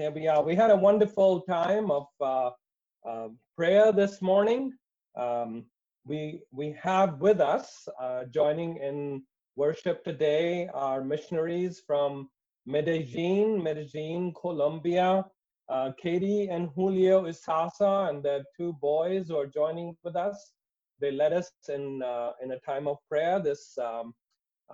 here we are. We had a wonderful time of uh, uh, prayer this morning. Um, we we have with us uh, joining in worship today our missionaries from Medellin, Medellin, Colombia. Uh, Katie and Julio Isasa and their two boys who are joining with us. They led us in uh, in a time of prayer this um,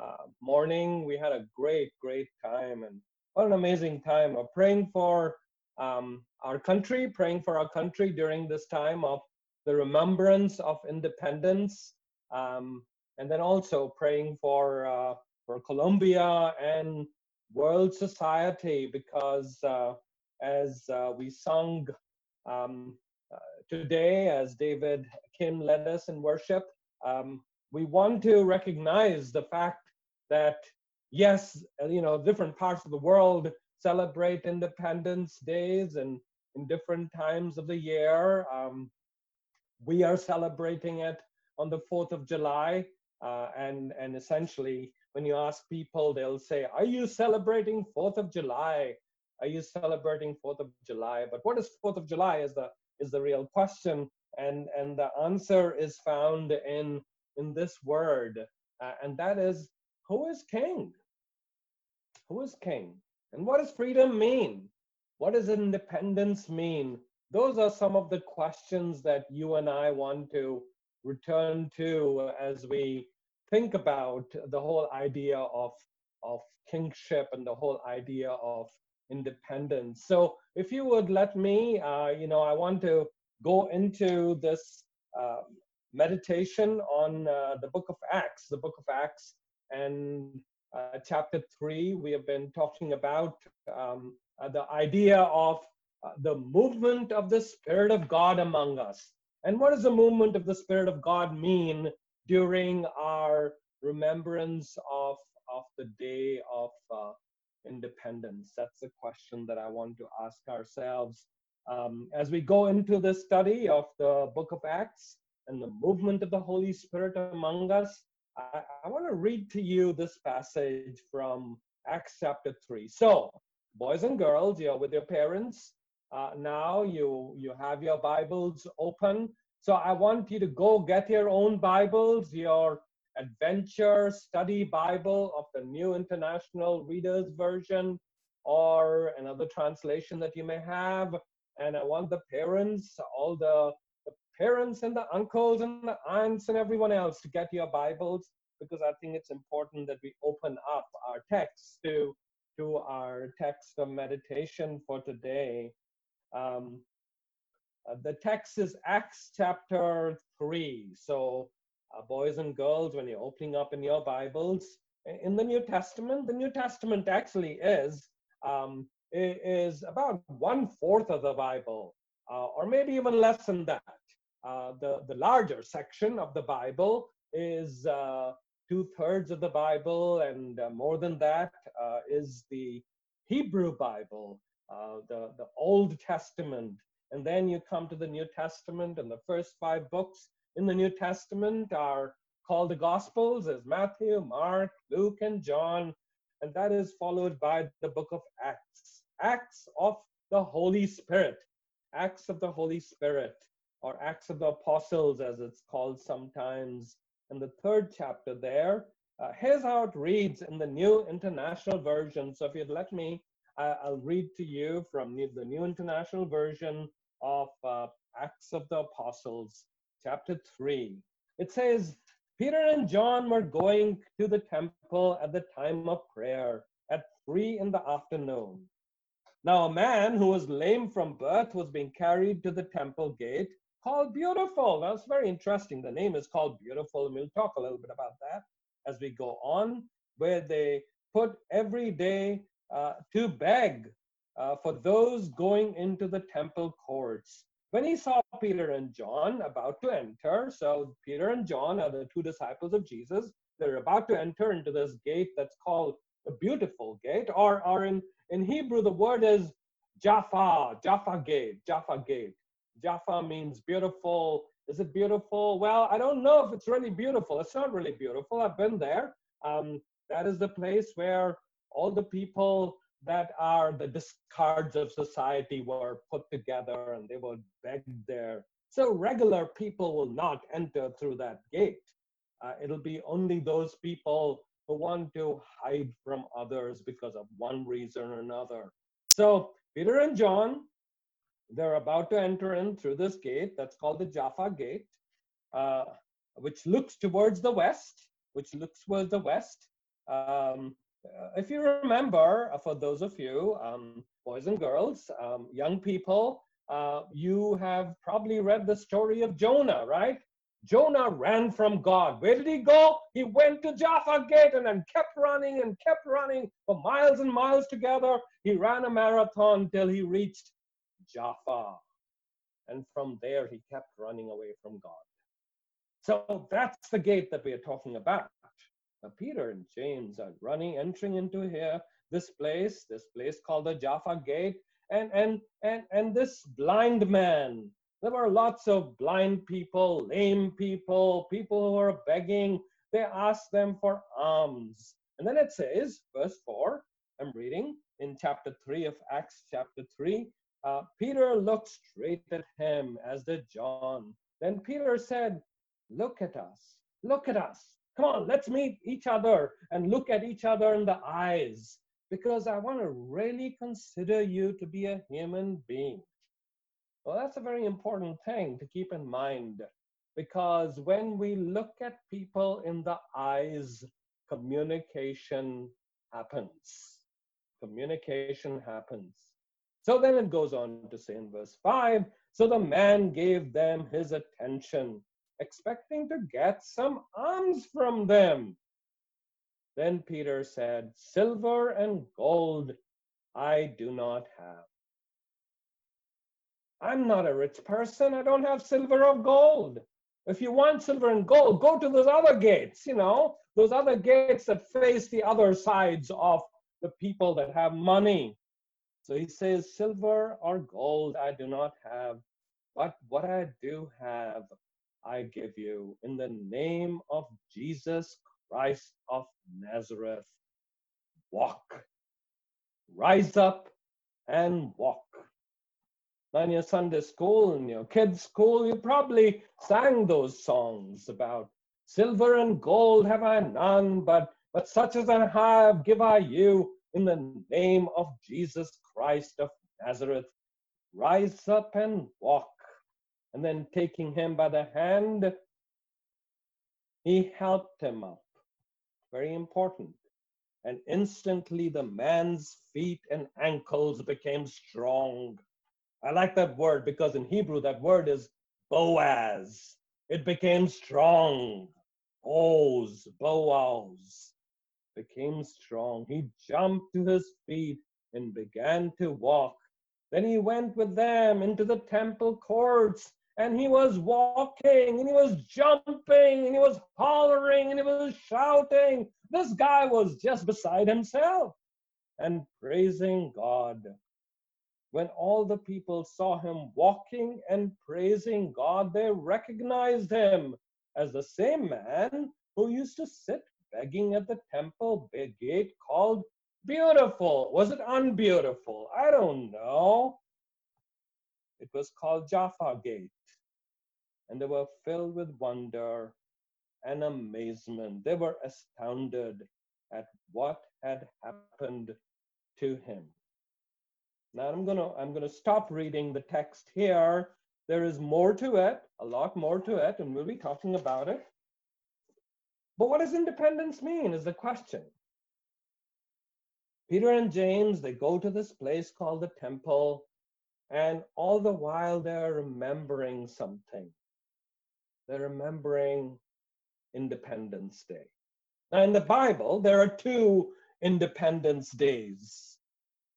uh, morning. We had a great, great time and what an amazing time of praying for um, our country, praying for our country during this time of the remembrance of independence, um, and then also praying for uh, for Colombia and world society because uh, as uh, we sung um, uh, today, as David Kim led us in worship, um, we want to recognize the fact that yes, you know, different parts of the world celebrate independence days and in different times of the year. Um, we are celebrating it on the 4th of July. Uh, and, and essentially, when you ask people, they'll say, Are you celebrating 4th of July? Are you celebrating 4th of July? But what is 4th of July is the, is the real question. And, and the answer is found in, in this word, uh, and that is who is king? Who is king? And what does freedom mean? What does independence mean? Those are some of the questions that you and I want to return to as we think about the whole idea of, of kingship and the whole idea of independence. So if you would let me, uh, you know, I want to go into this uh, meditation on uh, the book of Acts, the book of Acts and uh, chapter three, we have been talking about um, uh, the idea of uh, the movement of the Spirit of God among us. And what does the movement of the Spirit of God mean during our remembrance of, of the day of uh, independence? That's the question that I want to ask ourselves. Um, as we go into this study of the book of Acts and the movement of the Holy Spirit among us, I, I want to read to you this passage from Acts chapter 3. So, boys and girls, you're with your parents. Uh, now you you have your Bibles open. So I want you to go get your own Bibles, your adventure study Bible of the New International Reader's Version or another translation that you may have. And I want the parents, all the parents and the uncles and the aunts and everyone else to get your Bibles because I think it's important that we open up our text to, to our text of meditation for today. Um, uh, the text is Acts chapter 3. So, uh, boys and girls, when you're opening up in your Bibles, in the New Testament, the New Testament actually is um, is about one fourth of the Bible, uh, or maybe even less than that. Uh, the, the larger section of the Bible is uh, two thirds of the Bible, and uh, more than that uh, is the Hebrew Bible, uh, the, the Old Testament. And then you come to the New Testament, and the first five books in the New Testament are called the Gospels as Matthew, Mark, Luke, and John. And that is followed by the book of Acts, Acts of the Holy Spirit, Acts of the Holy Spirit or Acts of the Apostles, as it's called sometimes. In the third chapter there, uh, here's how it reads in the New International Version. So if you'd let me, I'll read to you from the New International Version of uh, Acts of the Apostles, chapter 3. It says, Peter and John were going to the temple at the time of prayer at three in the afternoon. Now, a man who was lame from birth was being carried to the temple gate called Beautiful. That's very interesting. The name is called Beautiful, and we'll talk a little bit about that as we go on, where they put every day uh, to beg uh, for those going into the temple courts. When he saw Peter and John about to enter, so Peter and John are the two disciples of Jesus, they're about to enter into this gate that's called the Beautiful Gate, or, or in, in Hebrew, the word is Jaffa, Jaffa Gate, Jaffa Gate. Jaffa means beautiful. Is it beautiful? Well, I don't know if it's really beautiful. It's not really beautiful. I've been there. Um, that is the place where all the people that are the discards of society were put together and they were begged there. So regular people will not enter through that gate. Uh, it'll be only those people who want to hide from others because of one reason or another. So Peter and John, they're about to enter in through this gate that's called the Jaffa Gate, uh, which looks towards the west, which looks towards the west. Um, uh, if you remember, uh, for those of you, um, boys and girls, um, young people, uh, you have probably read the story of Jonah, right? Jonah ran from God. Where did he go? He went to Jaffa Gate and then kept running and kept running for miles and miles together. He ran a marathon till he reached Jaffa. And from there, he kept running away from God. So that's the gate that we are talking about. Now, Peter and James are running, entering into here, this place, this place called the Jaffa Gate. And, and, and, and this blind man, there were lots of blind people, lame people, people who were begging. They asked them for alms. And then it says, verse 4, I'm reading in chapter 3 of Acts, chapter 3. Uh, Peter looked straight at him, as did John. Then Peter said, Look at us, look at us. Come on, let's meet each other and look at each other in the eyes because I want to really consider you to be a human being. Well, that's a very important thing to keep in mind because when we look at people in the eyes, communication happens. Communication happens. So then it goes on to say in verse 5 so the man gave them his attention, expecting to get some alms from them. Then Peter said, Silver and gold I do not have I'm not a rich person. I don't have silver or gold. If you want silver and gold, go to those other gates, you know, those other gates that face the other sides of the people that have money. So he says, Silver or gold I do not have, but what I do have, I give you. In the name of Jesus Christ of Nazareth, walk. Rise up and walk in your Sunday school and your kids' school, you probably sang those songs about silver and gold have I none, but but such as I have give I you in the name of Jesus Christ of Nazareth. Rise up and walk. And then taking him by the hand, he helped him up. Very important. And instantly the man's feet and ankles became strong I like that word because in Hebrew, that word is Boaz. It became strong. Oz, Boaz became strong. He jumped to his feet and began to walk. Then he went with them into the temple courts and he was walking and he was jumping and he was hollering and he was shouting. This guy was just beside himself and praising God when all the people saw him walking and praising God, they recognized him as the same man who used to sit begging at the temple gate called Beautiful. Was it unbeautiful? I don't know. It was called Jaffa Gate. And they were filled with wonder and amazement. They were astounded at what had happened to him. Now I'm gonna I'm gonna stop reading the text here. There is more to it, a lot more to it, and we'll be talking about it. But what does independence mean is the question. Peter and James, they go to this place called the temple, and all the while they're remembering something. They're remembering Independence Day. Now, in the Bible, there are two Independence Days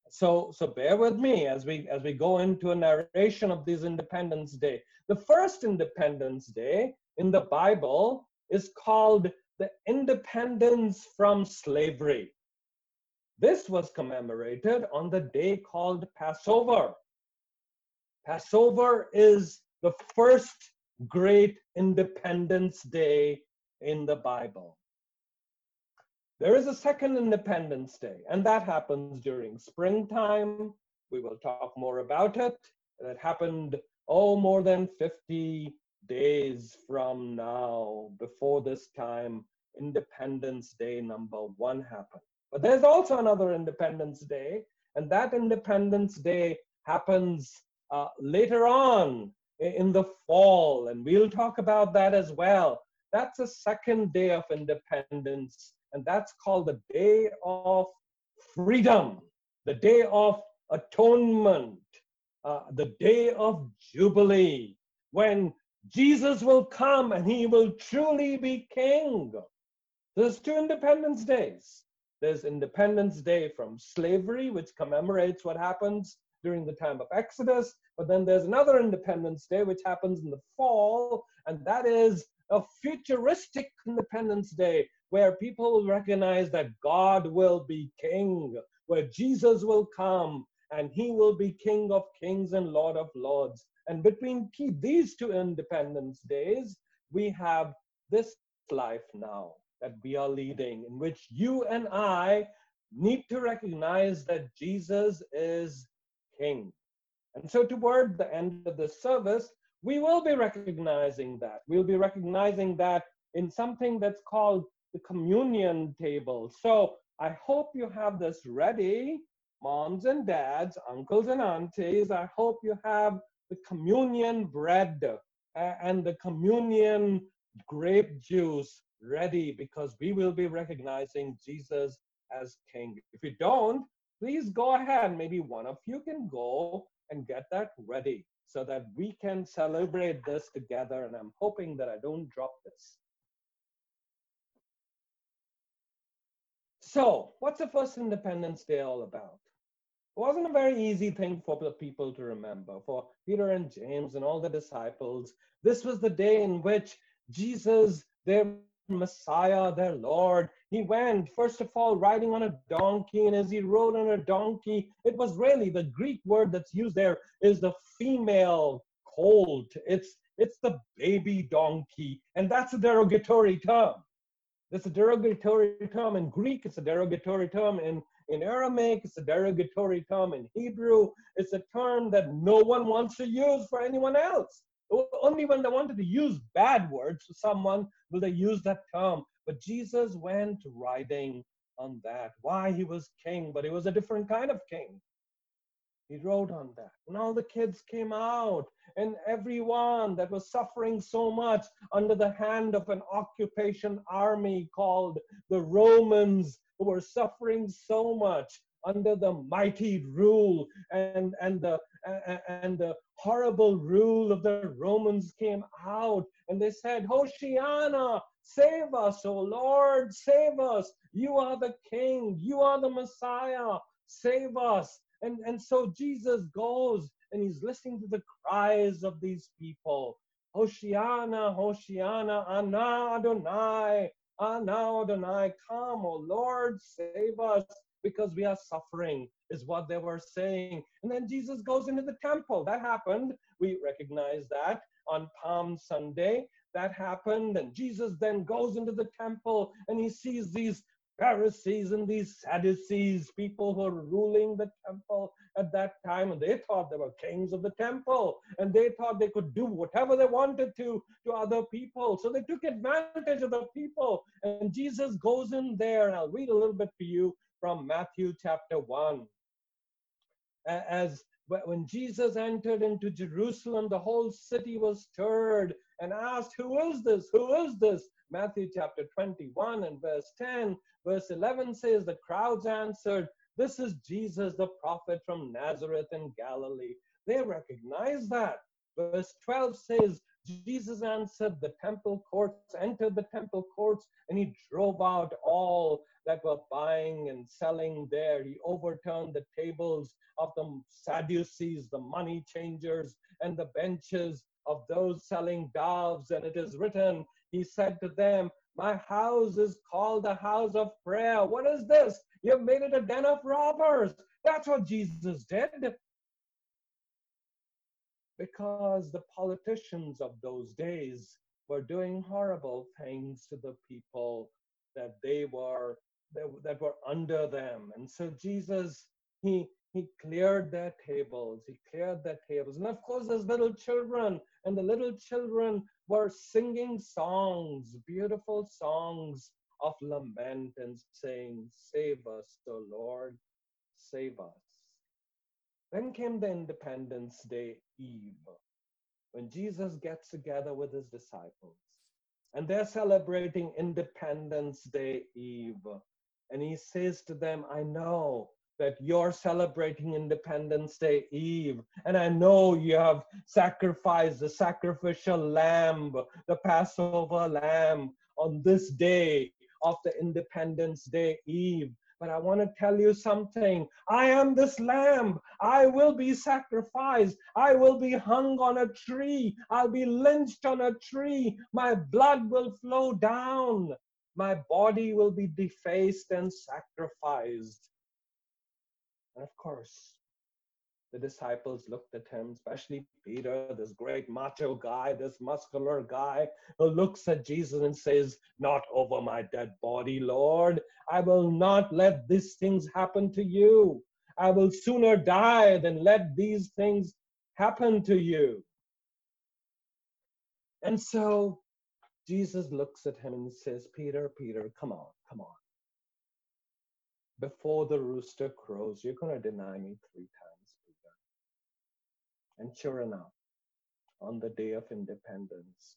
so so bear with me as we as we go into a narration of this independence day the first independence day in the bible is called the independence from slavery this was commemorated on the day called passover passover is the first great independence day in the bible there is a second Independence Day, and that happens during springtime. We will talk more about it. That happened, oh, more than 50 days from now, before this time, Independence Day number one happened. But there's also another Independence Day, and that Independence Day happens uh, later on in the fall, and we'll talk about that as well. That's a second day of independence and that's called the day of freedom, the day of atonement, uh, the day of jubilee, when Jesus will come and he will truly be king. There's two Independence Days. There's Independence Day from slavery, which commemorates what happens during the time of Exodus. But then there's another Independence Day, which happens in the fall, and that is a futuristic Independence Day where people recognize that God will be king, where Jesus will come and he will be king of kings and lord of lords. And between these two independence days, we have this life now that we are leading, in which you and I need to recognize that Jesus is king. And so, toward the end of the service, we will be recognizing that. We'll be recognizing that in something that's called the communion table. So I hope you have this ready, moms and dads, uncles and aunties. I hope you have the communion bread uh, and the communion grape juice ready because we will be recognizing Jesus as King. If you don't, please go ahead. Maybe one of you can go and get that ready so that we can celebrate this together. And I'm hoping that I don't drop this. So, what's the first Independence Day all about? It wasn't a very easy thing for the people to remember, for Peter and James and all the disciples. This was the day in which Jesus, their Messiah, their Lord, he went, first of all, riding on a donkey. And as he rode on a donkey, it was really the Greek word that's used there is the female colt. It's it's the baby donkey, and that's a derogatory term. It's a derogatory term in Greek, it's a derogatory term in, in Aramaic, it's a derogatory term in Hebrew. It's a term that no one wants to use for anyone else. Only when they wanted to use bad words to someone will they use that term. But Jesus went riding on that. Why? He was king, but he was a different kind of king. He rode on that. And all the kids came out, and everyone that was suffering so much under the hand of an occupation army called the Romans, who were suffering so much under the mighty rule and, and, the, and the horrible rule of the Romans came out and they said, Hoshiana, save us, O Lord, save us. You are the King, you are the Messiah, save us. And, and so Jesus goes and he's listening to the cries of these people. Hoshiana, Hoshiana, Ana Adonai, Ana Adonai, come, O Lord, save us because we are suffering, is what they were saying. And then Jesus goes into the temple. That happened. We recognize that on Palm Sunday. That happened. And Jesus then goes into the temple and he sees these Pharisees and these Sadducees, people who were ruling the temple at that time, and they thought they were kings of the temple, and they thought they could do whatever they wanted to to other people. So they took advantage of the people. And Jesus goes in there, and I'll read a little bit for you from Matthew chapter 1. As when Jesus entered into Jerusalem, the whole city was stirred and asked, Who is this? Who is this? Matthew chapter 21 and verse 10. Verse 11 says, The crowds answered, This is Jesus, the prophet from Nazareth in Galilee. They recognize that. Verse 12 says, Jesus answered the temple courts, entered the temple courts, and he drove out all that were buying and selling there. He overturned the tables of the Sadducees, the money changers, and the benches of those selling doves. And it is written, he said to them, My house is called the house of prayer. What is this? You've made it a den of robbers. That's what Jesus did. Because the politicians of those days were doing horrible things to the people that they were that, that were under them. And so Jesus, he he cleared their tables. He cleared their tables. And of course, there's little children, and the little children were singing songs, beautiful songs of lament and saying, Save us, O Lord, save us. Then came the Independence Day Eve, when Jesus gets together with his disciples. And they're celebrating Independence Day Eve. And he says to them, I know that you're celebrating Independence Day Eve. And I know you have sacrificed the sacrificial lamb, the Passover lamb, on this day of the Independence Day Eve. But I want to tell you something. I am this lamb. I will be sacrificed. I will be hung on a tree. I'll be lynched on a tree. My blood will flow down. My body will be defaced and sacrificed. And of course, the disciples looked at him, especially Peter, this great macho guy, this muscular guy, who looks at Jesus and says, Not over my dead body, Lord. I will not let these things happen to you. I will sooner die than let these things happen to you. And so Jesus looks at him and says, Peter, Peter, come on, come on. Before the rooster crows, you're going to deny me three times. And sure enough, on the day of independence,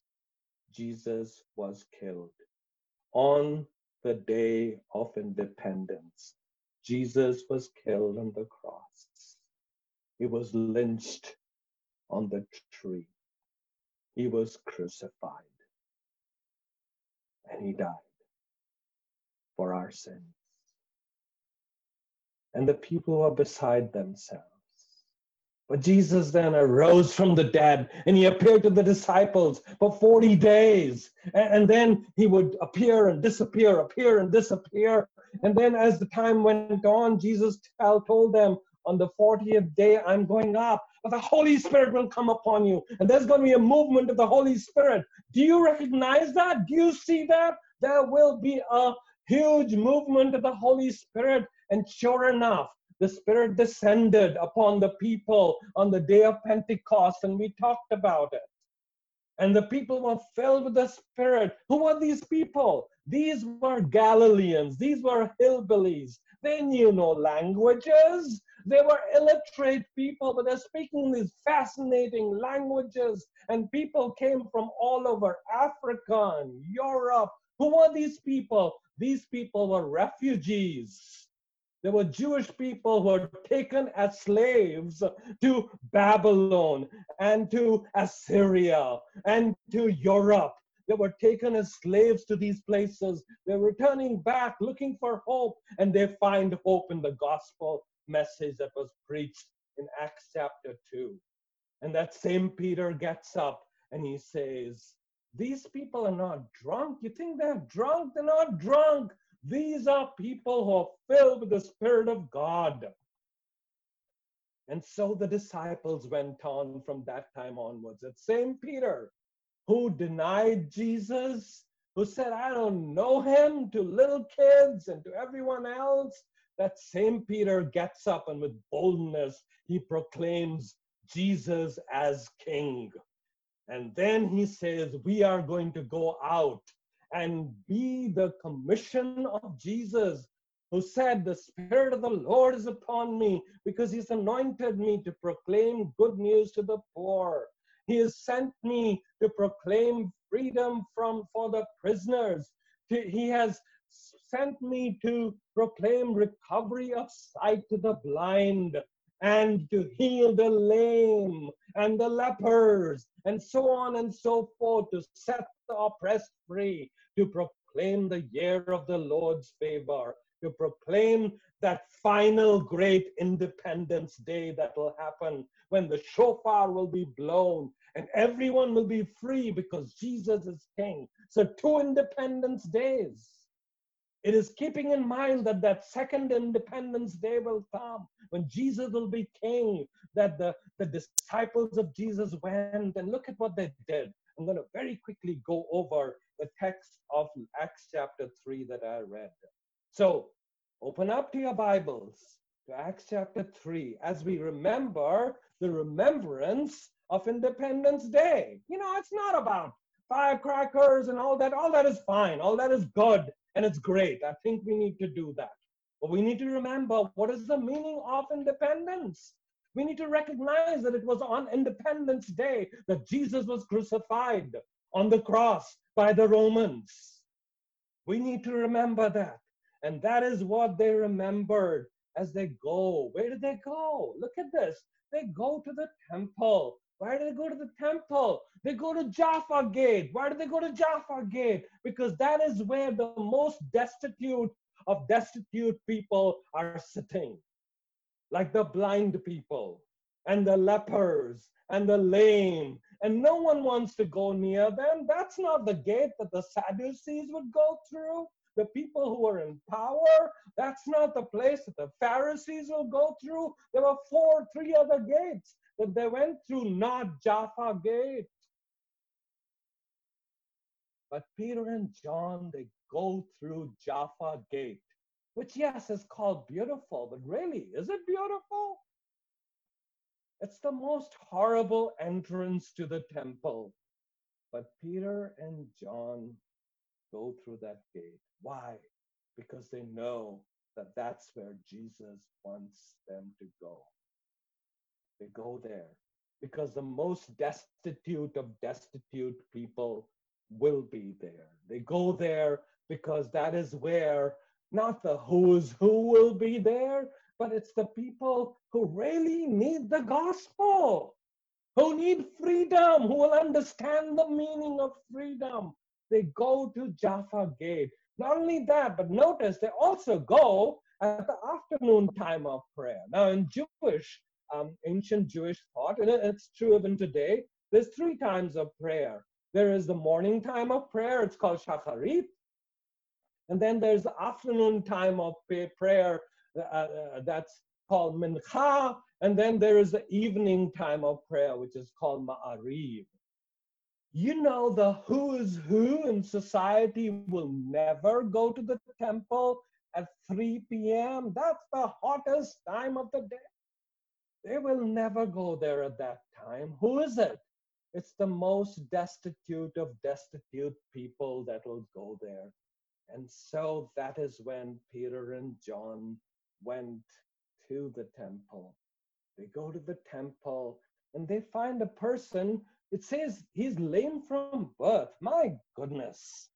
Jesus was killed. On the day of independence, Jesus was killed on the cross. He was lynched on the tree. He was crucified. And he died for our sins. And the people were beside themselves but Jesus then arose from the dead and he appeared to the disciples for 40 days. And, then he would appear and disappear, appear and disappear. And then as the time went on, Jesus told them, on the 40th day, I'm going up, but the Holy Spirit will come upon you. And there's going to be a movement of the Holy Spirit. Do you recognize that? Do you see that? There will be a huge movement of the Holy Spirit. And sure enough, the Spirit descended upon the people on the day of Pentecost, and we talked about it. And the people were filled with the Spirit. Who were these people? These were Galileans, these were hillbillies. They knew no languages. They were illiterate people, but they're speaking these fascinating languages. And people came from all over Africa and Europe. Who were these people? These people were refugees there were Jewish people who were taken as slaves to Babylon and to Assyria and to Europe. They were taken as slaves to these places. They're returning back looking for hope, and they find hope in the gospel message that was preached in Acts chapter 2. And that same Peter gets up and he says, These people are not drunk. You think they're drunk? They're not drunk. These are people who are filled with the Spirit of God. And so the disciples went on from that time onwards. That same Peter who denied Jesus, who said, I don't know him, to little kids and to everyone else, that same Peter gets up and with boldness he proclaims Jesus as King. And then he says, We are going to go out and be the commission of Jesus, who said, The Spirit of the Lord is upon me because He's anointed me to proclaim good news to the poor. He has sent me to proclaim freedom from for the prisoners. He has sent me to proclaim recovery of sight to the blind and to heal the lame and the lepers and so on and so forth to set the oppressed free to proclaim the year of the Lord's favor, to proclaim that final great independence day that will happen when the shofar will be blown and everyone will be free because Jesus is king. So, two independence days. It is keeping in mind that that second independence day will come when Jesus will be king, that the, the disciples of Jesus went and look at what they did. I'm going to very quickly go over the text of Acts chapter 3 that I read. So open up to your Bibles to Acts chapter 3 as we remember the remembrance of Independence Day. You know, it's not about firecrackers and all that. All that is fine. All that is good and it's great. I think we need to do that. But we need to remember what is the meaning of independence. We need to recognize that it was on Independence Day that Jesus was crucified on the cross by the Romans. We need to remember that. And that is what they remembered as they go. Where did they go? Look at this. They go to the temple. Why do they go to the temple? They go to Jaffa Gate. Why do they go to Jaffa Gate? Because that is where the most destitute of destitute people are sitting like the blind people and the lepers and the lame, and no one wants to go near them. That's not the gate that the Sadducees would go through. The people who are in power, that's not the place that the Pharisees will go through. There were four, three other gates that they went through, not Jaffa Gate. But Peter and John, they go through Jaffa Gate which, yes, is called beautiful, but really, is it beautiful? It's the most horrible entrance to the temple. But Peter and John go through that gate. Why? Because they know that that's where Jesus wants them to go. They go there because the most destitute of destitute people will be there. They go there because that is where not the who's who will be there, but it's the people who really need the gospel, who need freedom, who will understand the meaning of freedom. They go to Jaffa Gate. Not only that, but notice they also go at the afternoon time of prayer. Now, in Jewish, um, ancient Jewish thought, and it's true even today, there's three times of prayer. There is the morning time of prayer, it's called Shacharit. And then there's the afternoon time of prayer uh, uh, that's called mincha. And then there is the evening time of prayer, which is called ma'ariv. You know, the who's who in society will never go to the temple at 3 p.m. That's the hottest time of the day. They will never go there at that time. Who is it? It's the most destitute of destitute people that will go there. And so that is when Peter and John went to the temple. They go to the temple and they find a person. It says he's lame from birth. My goodness.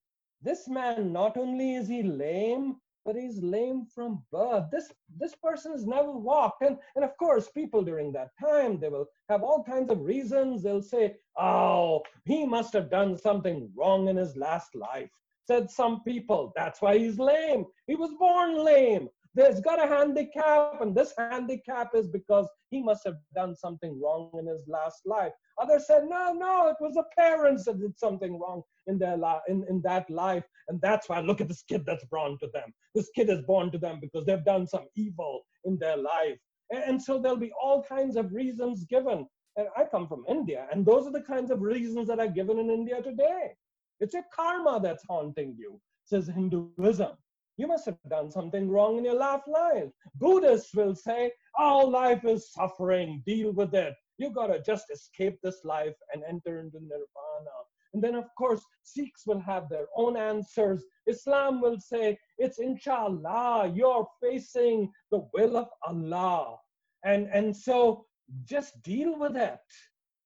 This man, not only is he lame, but he's lame from birth. This this person has never walked. And, and of course, people during that time, they will have all kinds of reasons. They'll say, oh, he must have done something wrong in his last life said some people. That's why he's lame. He was born lame. There's got a handicap, and this handicap is because he must have done something wrong in his last life. Others said, no, no, it was the parents that did something wrong in their life, in, in that life, and that's why look at this kid that's born to them. This kid is born to them because they've done some evil in their life, and, and so there'll be all kinds of reasons given. And I come from India, and those are the kinds of reasons that are given in India today. It's your karma that's haunting you, says Hinduism. You must have done something wrong in your last life. Buddhists will say, all life is suffering, deal with it. You gotta just escape this life and enter into nirvana. And then, of course, Sikhs will have their own answers. Islam will say, it's inshallah, you're facing the will of Allah. And, and so just deal with it.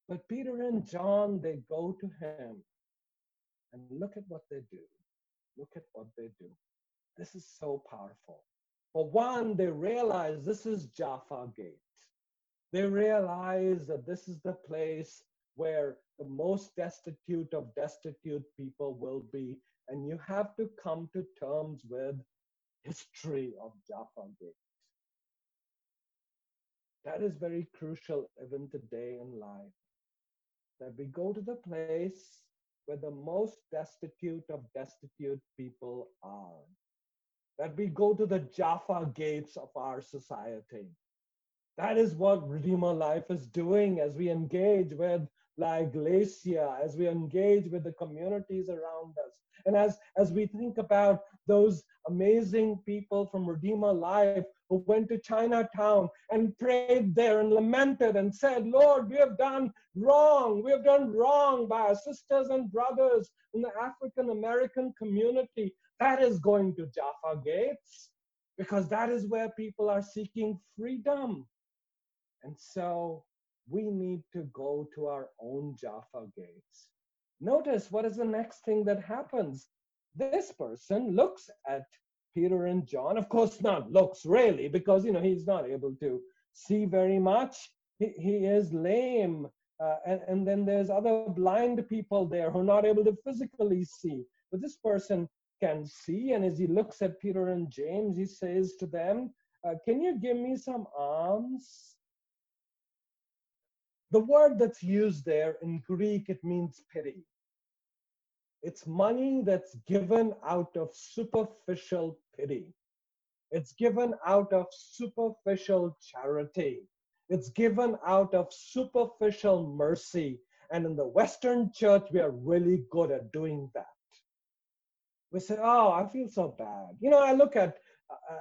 But Peter and John, they go to him and look at what they do. Look at what they do. This is so powerful. For one, they realize this is Jaffa Gate. They realize that this is the place where the most destitute of destitute people will be. And you have to come to terms with history of Jaffa Gate. That is very crucial even today in life. That we go to the place where the most destitute of destitute people are. That we go to the Jaffa gates of our society. That is what Redeemer Life is doing as we engage with La Iglesia, as we engage with the communities around us, and as, as we think about those amazing people from Redeemer Life who went to Chinatown and prayed there and lamented and said, Lord, we have done wrong. We have done wrong by our sisters and brothers in the African American community. That is going to Jaffa Gates because that is where people are seeking freedom. And so we need to go to our own Jaffa gates. Notice what is the next thing that happens. This person looks at Peter and John. Of course, not looks really, because you know he's not able to see very much. He, he is lame. Uh, and, and then there's other blind people there who are not able to physically see. But this person can see, and as he looks at Peter and James, he says to them, uh, Can you give me some alms? The word that's used there in Greek, it means pity. It's money that's given out of superficial pity. It's given out of superficial charity. It's given out of superficial mercy. And in the Western church, we are really good at doing that. We say, "Oh, I feel so bad." You know, I look at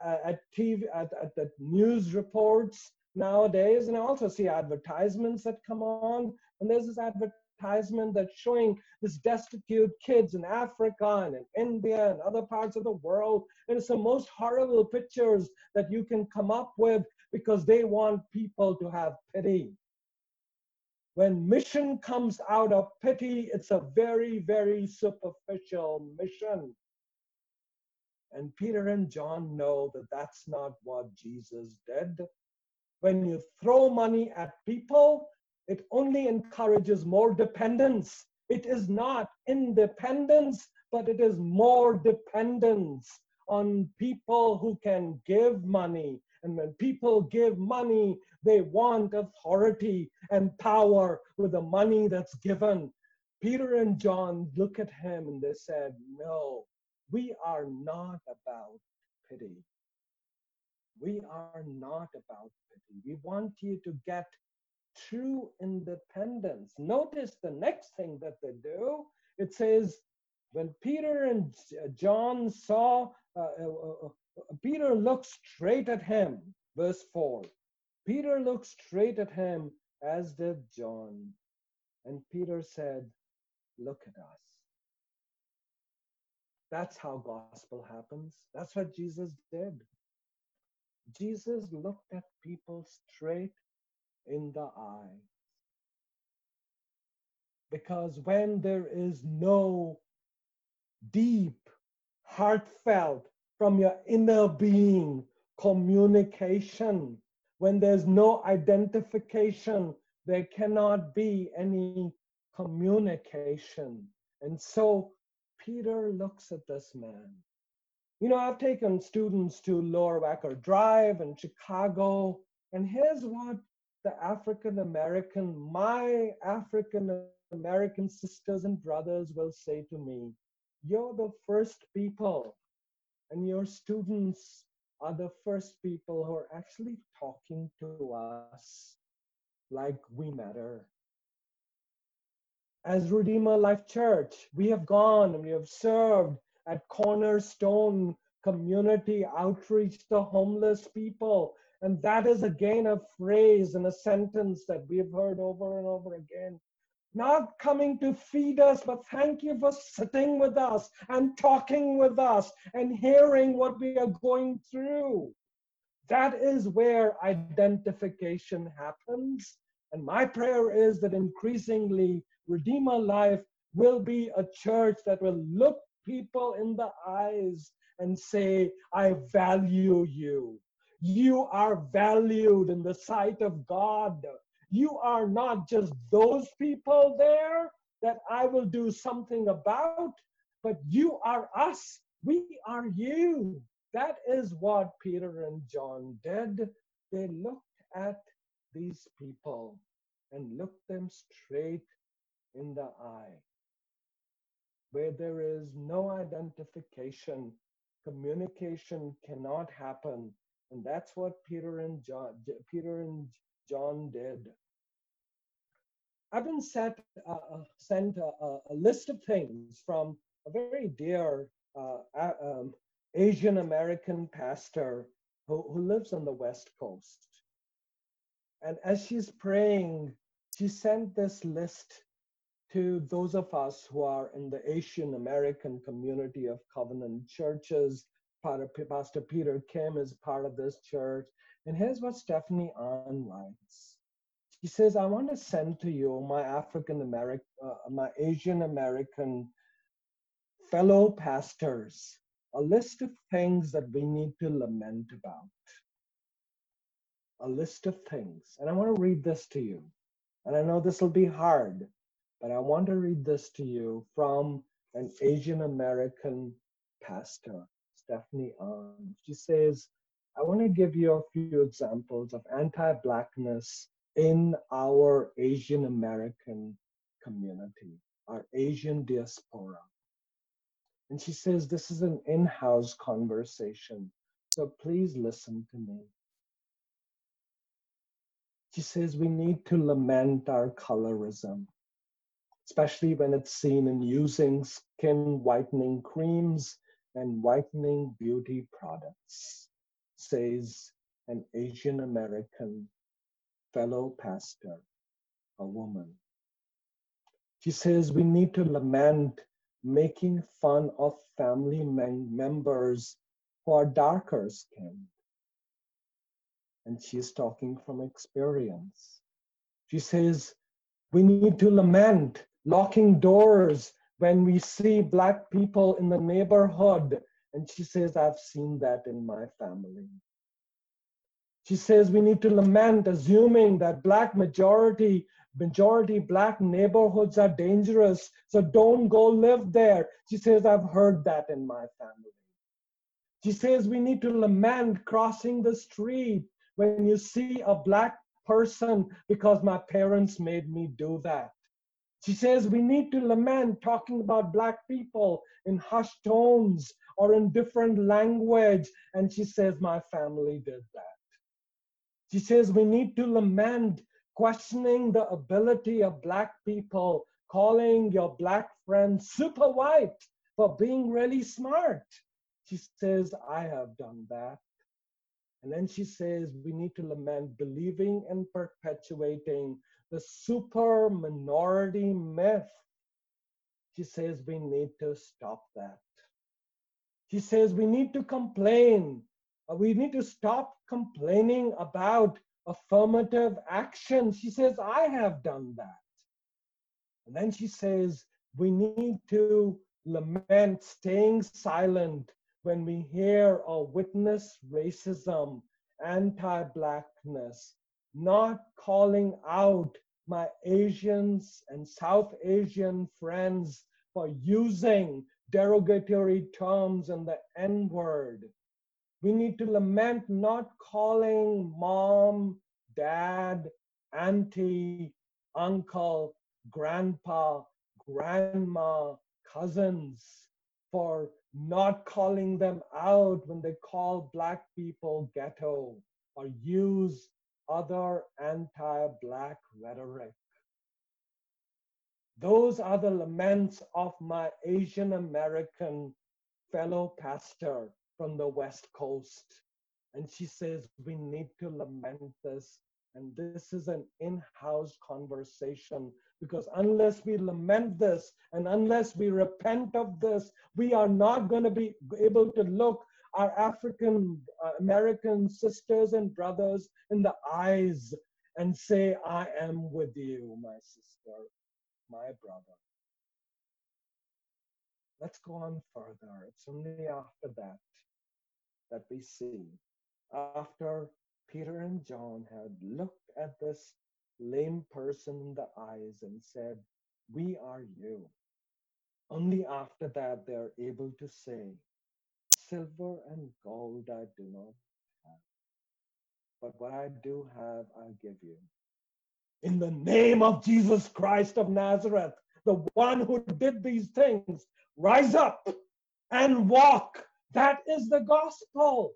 uh, at TV at, at the news reports nowadays. And I also see advertisements that come on. And there's this advertisement that's showing this destitute kids in Africa and in India and other parts of the world. And it's the most horrible pictures that you can come up with because they want people to have pity. When mission comes out of pity, it's a very, very superficial mission. And Peter and John know that that's not what Jesus did when you throw money at people, it only encourages more dependence. It is not independence, but it is more dependence on people who can give money. And when people give money, they want authority and power with the money that's given. Peter and John look at him and they said, No, we are not about pity. We are not about pity. We want you to get true independence. Notice the next thing that they do. It says, when Peter and John saw, uh, uh, uh, Peter looked straight at him, verse 4. Peter looked straight at him, as did John. And Peter said, Look at us. That's how gospel happens. That's what Jesus did. Jesus looked at people straight in the eye. Because when there is no deep, heartfelt, from your inner being communication, when there's no identification, there cannot be any communication. And so Peter looks at this man you know, I've taken students to Lower Wacker Drive in Chicago, and here's what the African American, my African American sisters and brothers will say to me You're the first people, and your students are the first people who are actually talking to us like we matter. As Redeemer Life Church, we have gone and we have served at Cornerstone Community Outreach to homeless people. And that is again a phrase and a sentence that we have heard over and over again. Not coming to feed us, but thank you for sitting with us and talking with us and hearing what we are going through. That is where identification happens. And my prayer is that increasingly, Redeemer Life will be a church that will look people in the eyes and say, I value you. You are valued in the sight of God. You are not just those people there that I will do something about, but you are us. We are you. That is what Peter and John did. They looked at these people and looked them straight in the eye where there is no identification, communication cannot happen. And that's what Peter and John, Peter and John did. I've been set, uh, uh sent a, a, list of things from a very dear uh, um, Asian American pastor who, who lives on the West Coast. And as she's praying, she sent this list to those of us who are in the Asian American community of covenant churches. Pastor Peter Kim is part of this church. And here's what Stephanie Ahn writes. She says, I want to send to you my African American, uh, my Asian American fellow pastors a list of things that we need to lament about. A list of things. And I want to read this to you. And I know this will be hard, but I want to read this to you from an Asian American pastor, Stephanie Ahn. She says, I want to give you a few examples of anti Blackness in our Asian American community, our Asian diaspora. And she says, This is an in house conversation, so please listen to me. She says, We need to lament our colorism, especially when it's seen in using skin whitening creams and whitening beauty products, says an Asian American fellow pastor, a woman. She says, We need to lament making fun of family members who are darker skinned. And she's talking from experience. She says, we need to lament locking doors when we see Black people in the neighborhood. And she says, I've seen that in my family. She says we need to lament, assuming that Black majority majority black neighborhoods are dangerous, so don't go live there. She says, I've heard that in my family. She says, we need to lament crossing the street when you see a black person because my parents made me do that. She says, we need to lament talking about black people in hushed tones or in different language. And she says, my family did that. She says, we need to lament questioning the ability of Black people, calling your Black friend super white for being really smart. She says, I have done that. And then she says, we need to lament believing and perpetuating the super minority myth. She says, we need to stop that. She says, we need to complain. Uh, we need to stop complaining about affirmative action. She says, I have done that. And then she says, we need to lament staying silent when we hear or witness racism, anti Blackness, not calling out my Asians and South Asian friends for using derogatory terms and the N word. We need to lament not calling mom, dad, auntie, uncle, grandpa, grandma, cousins for not calling them out when they call Black people ghetto or use other anti Black rhetoric. Those are the laments of my Asian American fellow pastor from the West Coast. And she says, we need to lament this. And this is an in house conversation because unless we lament this and unless we repent of this, we are not going to be able to look our African uh, American sisters and brothers in the eyes and say, I am with you, my sister, my brother. Let's go on further. It's only after that that we see after Peter and John had looked at this lame person in the eyes and said, We are you. Only after that they're able to say, Silver and gold I do not have, but what I do have, I give you. In the name of Jesus Christ of Nazareth, the one who did these things, rise up and walk. That is the gospel.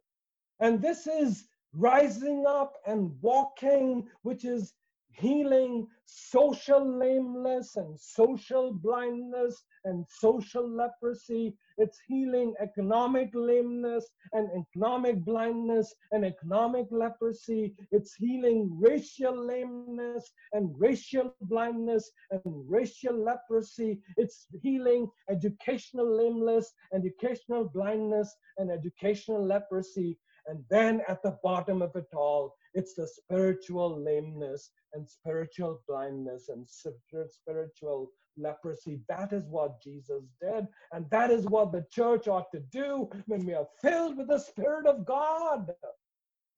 And this is rising up and walking, which is healing social lameness and social blindness and social leprosy. It's healing economic lameness and economic blindness and economic leprosy. It's healing racial lameness and racial blindness and racial leprosy. It's healing educational lameness, educational blindness, and educational leprosy. And then at the bottom of it all, it's the spiritual lameness and spiritual blindness and spiritual leprosy. That is what Jesus did. And that is what the church ought to do when we are filled with the Spirit of God.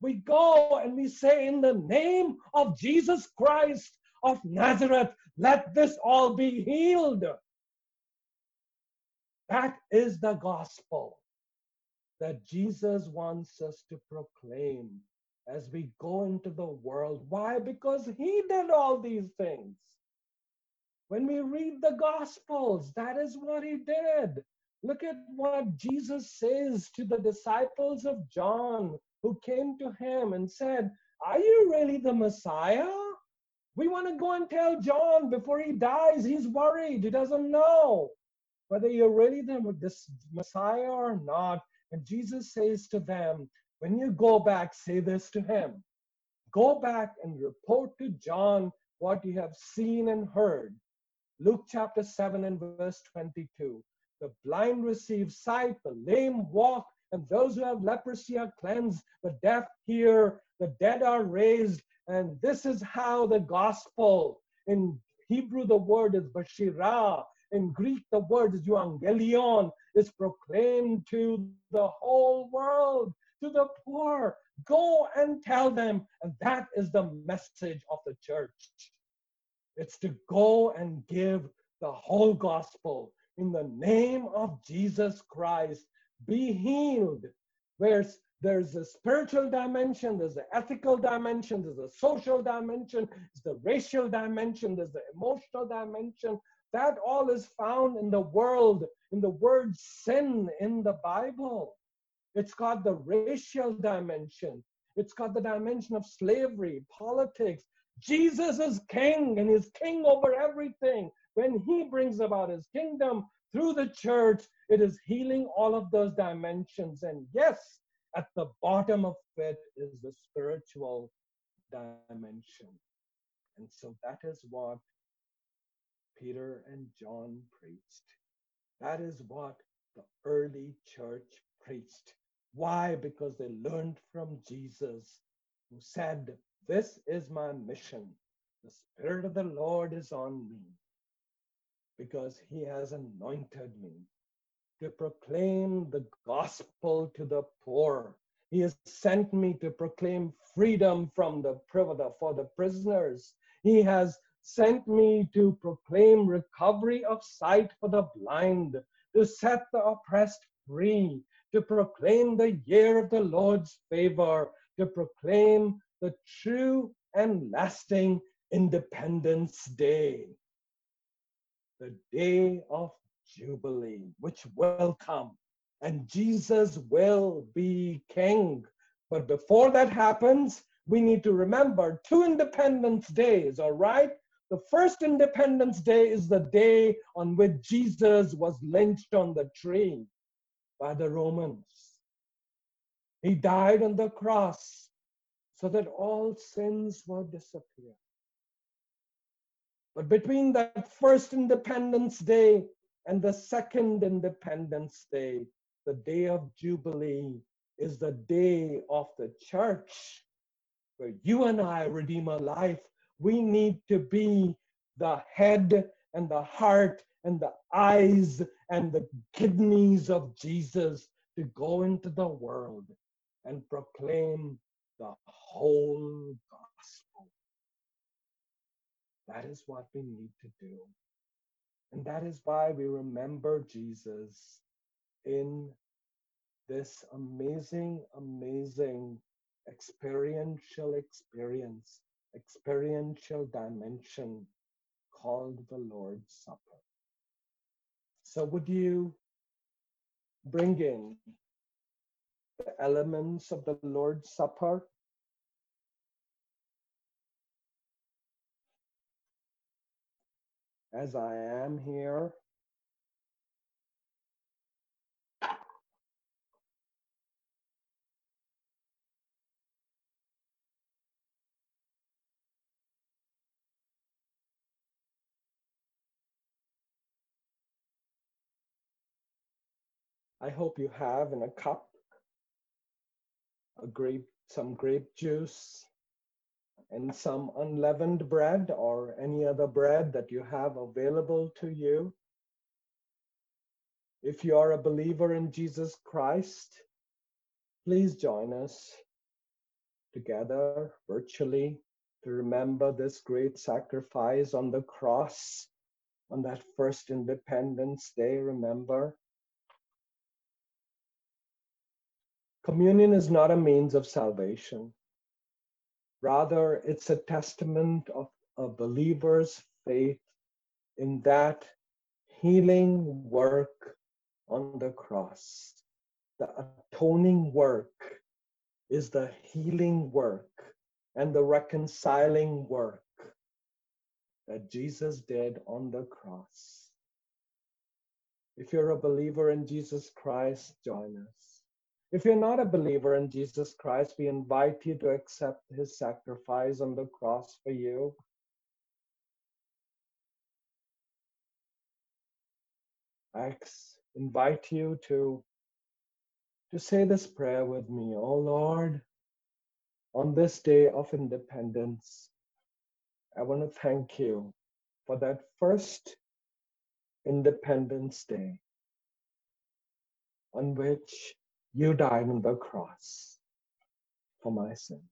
We go and we say, In the name of Jesus Christ of Nazareth, let this all be healed. That is the gospel that Jesus wants us to proclaim as we go into the world. Why? Because he did all these things. When we read the Gospels, that is what he did. Look at what Jesus says to the disciples of John who came to him and said, Are you really the Messiah? We want to go and tell John before he dies. He's worried. He doesn't know whether you're really the Messiah or not. And Jesus says to them, when you go back, say this to him Go back and report to John what you have seen and heard. Luke chapter 7 and verse 22. The blind receive sight, the lame walk, and those who have leprosy are cleansed, the deaf hear, the dead are raised. And this is how the gospel, in Hebrew, the word is Bashirah, in Greek, the word is Evangelion, is proclaimed to the whole world to the poor. Go and tell them. And that is the message of the church. It's to go and give the whole gospel in the name of Jesus Christ. Be healed. Where's there's a spiritual dimension, there's an ethical dimension, there's a social dimension, there's the racial dimension, there's the emotional dimension. That all is found in the world, in the word sin in the Bible. It's got the racial dimension. It's got the dimension of slavery, politics. Jesus is king and he's king over everything. When he brings about his kingdom through the church, it is healing all of those dimensions. And yes, at the bottom of it is the spiritual dimension. And so that is what Peter and John preached. That is what the early church preached. Why? Because they learned from Jesus, who said, This is my mission. The Spirit of the Lord is on me because he has anointed me to proclaim the gospel to the poor. He has sent me to proclaim freedom from the for the prisoners. He has sent me to proclaim recovery of sight for the blind, to set the oppressed free, to proclaim the year of the Lord's favor, to proclaim the true and lasting Independence Day, the day of Jubilee, which will come, and Jesus will be King. But before that happens, we need to remember two Independence Days, all right? The first Independence Day is the day on which Jesus was lynched on the tree by the Romans. He died on the cross so that all sins would disappear. But between that first Independence Day and the second Independence Day, the day of Jubilee is the day of the church where you and I, Redeemer Life, we need to be the head and the heart and the eyes and the kidneys of Jesus to go into the world and proclaim the whole gospel. That is what we need to do. And that is why we remember Jesus in this amazing, amazing experiential experience, experiential dimension called the Lord's Supper. So would you bring in the elements of the Lord's Supper as I am here. I hope you have in a cup a grape, some grape juice and some unleavened bread or any other bread that you have available to you. If you are a believer in Jesus Christ, please join us together virtually to remember this great sacrifice on the cross on that first Independence Day. Remember, communion is not a means of salvation. Rather, it's a testament of a believer's faith in that healing work on the cross. The atoning work is the healing work and the reconciling work that Jesus did on the cross. If you're a believer in Jesus Christ, join us. If you're not a believer in Jesus Christ, we invite you to accept his sacrifice on the cross for you. I invite you to, to say this prayer with me. Oh Lord, on this day of independence, I want to thank you for that first Independence Day on which you died on the cross for my sins.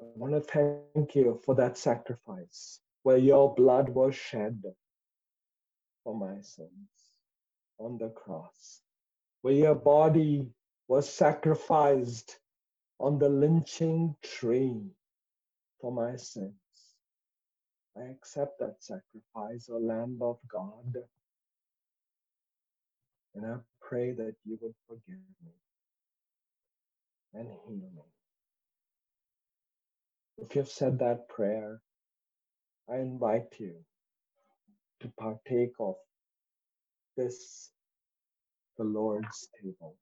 I want to thank you for that sacrifice where your blood was shed for my sins on the cross, where your body was sacrificed on the lynching tree for my sins. I accept that sacrifice, O Lamb of God. And I pray that you would forgive me and heal me. If you've said that prayer, I invite you to partake of this, the Lord's table.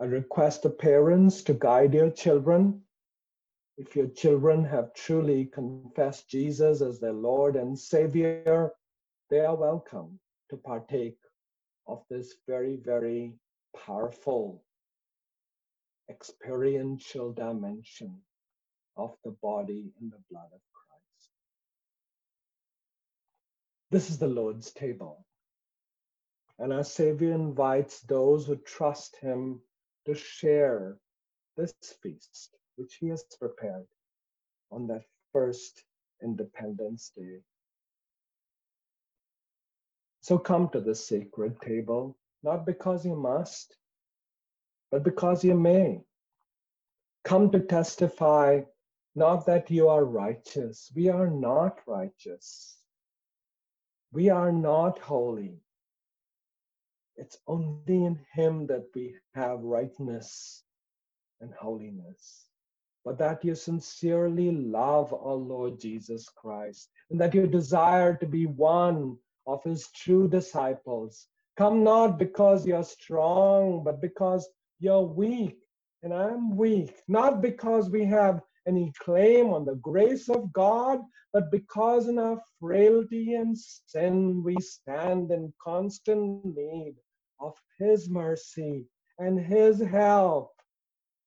I request the parents to guide your children. If your children have truly confessed Jesus as their Lord and Savior, they are welcome to partake of this very, very powerful experiential dimension of the body and the blood of Christ. This is the Lord's table. And our Savior invites those who trust Him to share this feast, which He has prepared on that first Independence Day so come to the sacred table, not because you must, but because you may. Come to testify not that you are righteous. We are not righteous. We are not holy. It's only in Him that we have rightness and holiness. But that you sincerely love our Lord Jesus Christ and that you desire to be one of his true disciples. Come not because you're strong, but because you're weak. And I'm weak, not because we have any claim on the grace of God, but because in our frailty and sin we stand in constant need of His mercy and His help.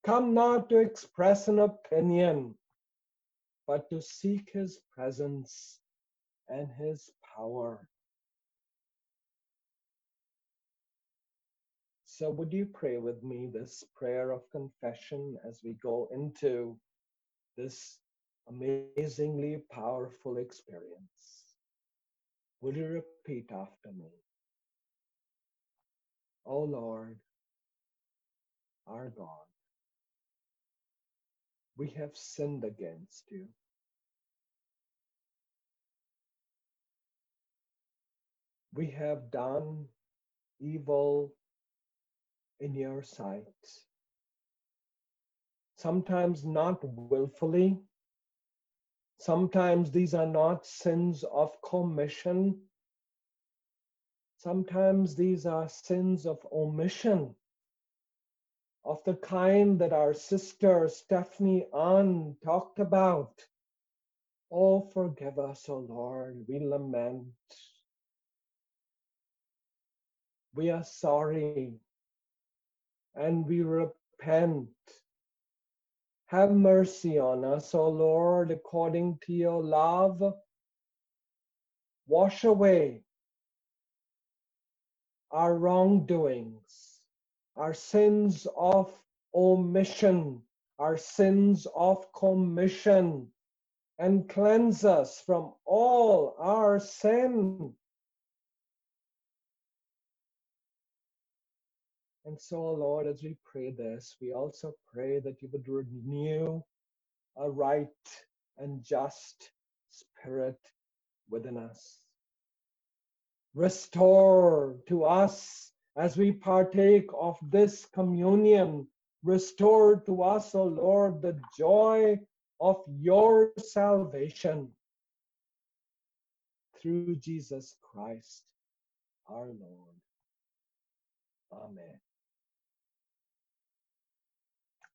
Come not to express an opinion, but to seek His presence and His power. So, would you pray with me this prayer of confession as we go into this amazingly powerful experience? Would you repeat after me? Oh Lord, our God, we have sinned against you. We have done evil in your sight. Sometimes not willfully, Sometimes these are not sins of commission. Sometimes these are sins of omission, of the kind that our sister Stephanie Ahn talked about. Oh, forgive us, O oh Lord, we lament. We are sorry and we repent. Have mercy on us, O Lord, according to your love. Wash away our wrongdoings, our sins of omission, our sins of commission, and cleanse us from all our sin. And so, Lord, as we pray this, we also pray that you would renew a right and just spirit within us. Restore to us as we partake of this communion. Restore to us, O Lord, the joy of your salvation through Jesus Christ our Lord. Amen.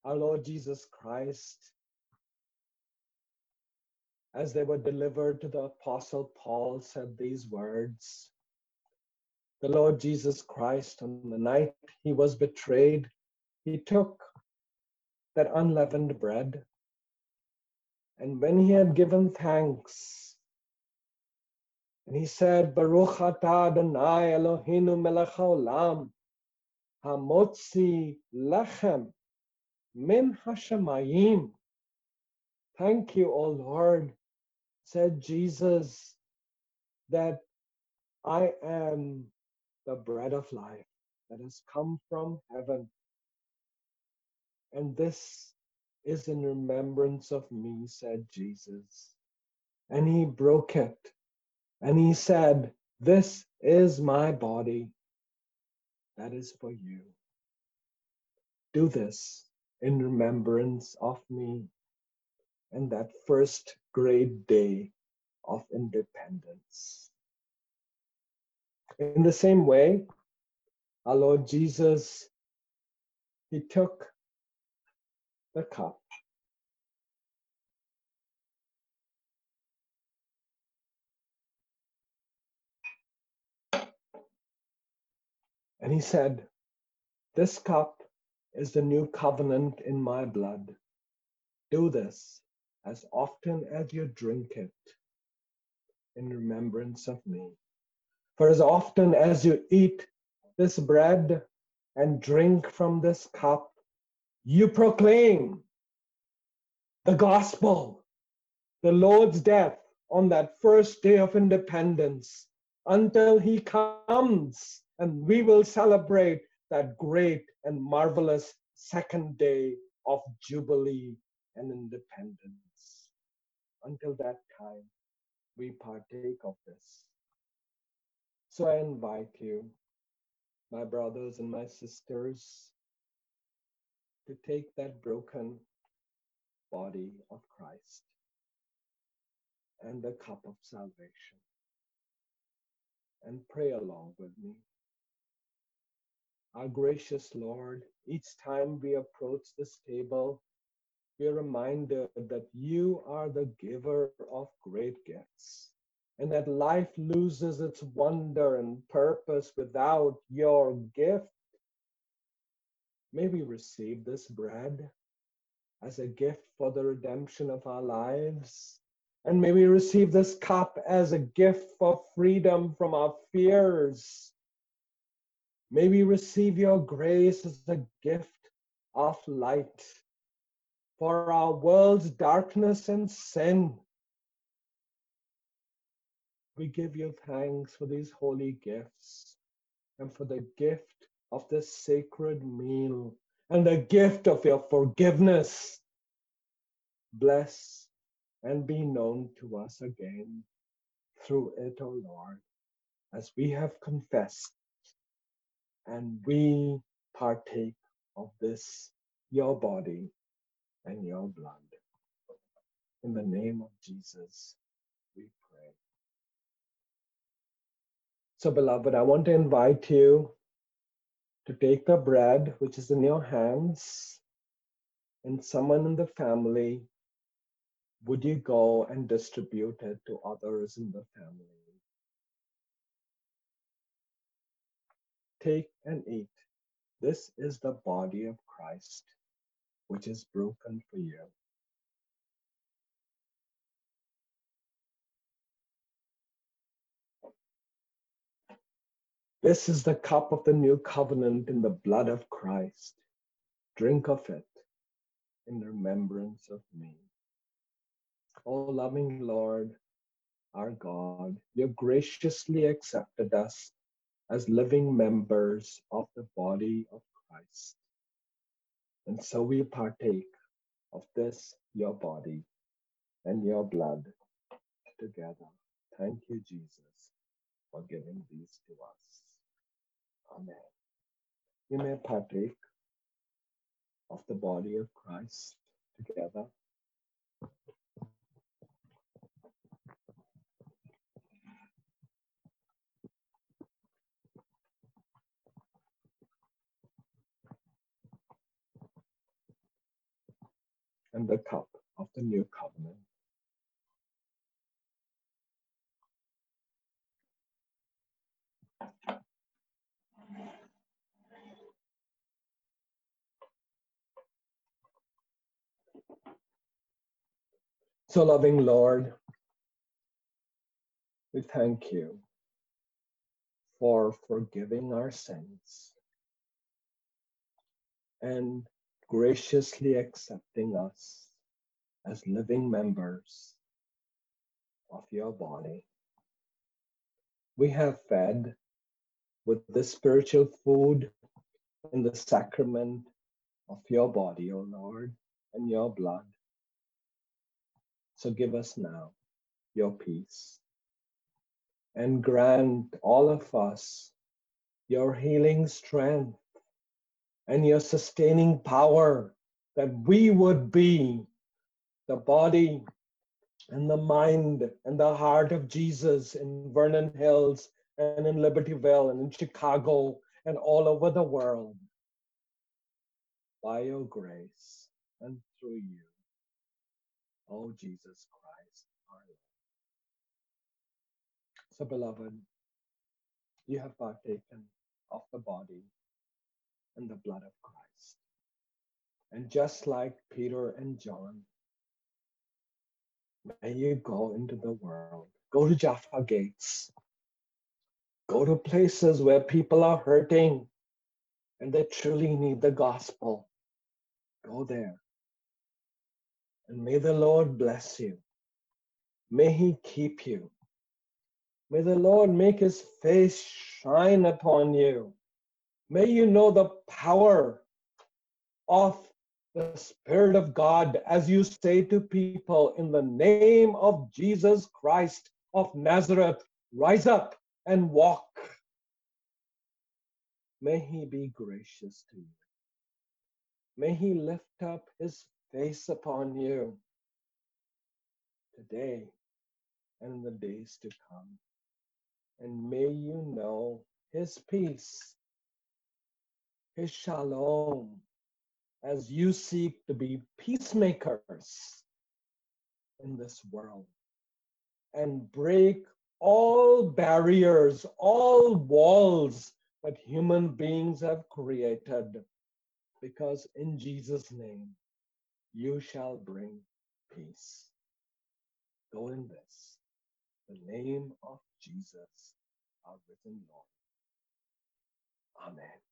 Our Lord Jesus Christ, as they were delivered to the Apostle Paul, said these words The Lord Jesus Christ, on the night he was betrayed, he took that unleavened bread and when he had given thanks, and he said, Baruch atah Adonai Eloheinu melech haolam, hamotzi lechem min hashemayim. Thank you, O Lord, said Jesus, that I am the bread of life that has come from heaven. And this is in remembrance of me, said Jesus. And he broke it. And he said, This is my body. That is for you. Do this in remembrance of me and that first great day of independence. In the same way, our Lord Jesus, he took the cup. And he said, This cup is the new covenant in my blood. Do this as often as you drink it in remembrance of me. For as often as you eat this bread and drink from this cup, you proclaim the gospel, the Lord's death on that first day of independence until he comes and we will celebrate that great and marvelous second day of jubilee and independence. Until that time, we partake of this. So I invite you, my brothers and my sisters, to take that broken body of Christ and the cup of salvation and pray along with me. Our gracious Lord, each time we approach this table, we are reminded that you are the giver of great gifts and that life loses its wonder and purpose without your gift May we receive this bread as a gift for the redemption of our lives. And may we receive this cup as a gift for freedom from our fears. May we receive your grace as a gift of light for our world's darkness and sin. We give you thanks for these holy gifts and for the gift of this sacred meal and the gift of your forgiveness. Bless and be known to us again through it, O Lord, as we have confessed and we partake of this, your body and your blood. In the name of Jesus, we pray. So, beloved, I want to invite you to take the bread which is in your hands, and someone in the family, would you go and distribute it to others in the family? Take and eat. This is the body of Christ, which is broken for you. This is the cup of the new covenant in the blood of Christ. Drink of it in remembrance of me. O loving Lord, our God, you graciously accepted us as living members of the body of Christ. And so we partake of this, your body and your blood together. Thank you, Jesus, for giving these to us. Amen. You may partake of the body of Christ together. And the cup of the new covenant. So, loving Lord, we thank you for forgiving our sins and graciously accepting us as living members of your body. We have fed with the spiritual food in the sacrament of your body, O Lord, and your blood. So give us now your peace and grant all of us your healing strength and your sustaining power that we would be the body and the mind and the heart of Jesus in Vernon Hills and in Libertyville and in Chicago and all over the world by your grace and through you. O Jesus Christ, our Lord. So, beloved, you have partaken of the body and the blood of Christ. And just like Peter and John, may you go into the world, go to Jaffa Gates, go to places where people are hurting and they truly need the gospel. Go there and may the Lord bless you. May he keep you. May the Lord make his face shine upon you. May you know the power of the Spirit of God as you say to people, in the name of Jesus Christ of Nazareth, rise up and walk. May he be gracious to you. May he lift up his face upon you today and in the days to come. And may you know his peace, his shalom, as you seek to be peacemakers in this world and break all barriers, all walls that human beings have created. Because in Jesus' name, you shall bring peace. Go in this, the name of Jesus, our risen Lord. Amen.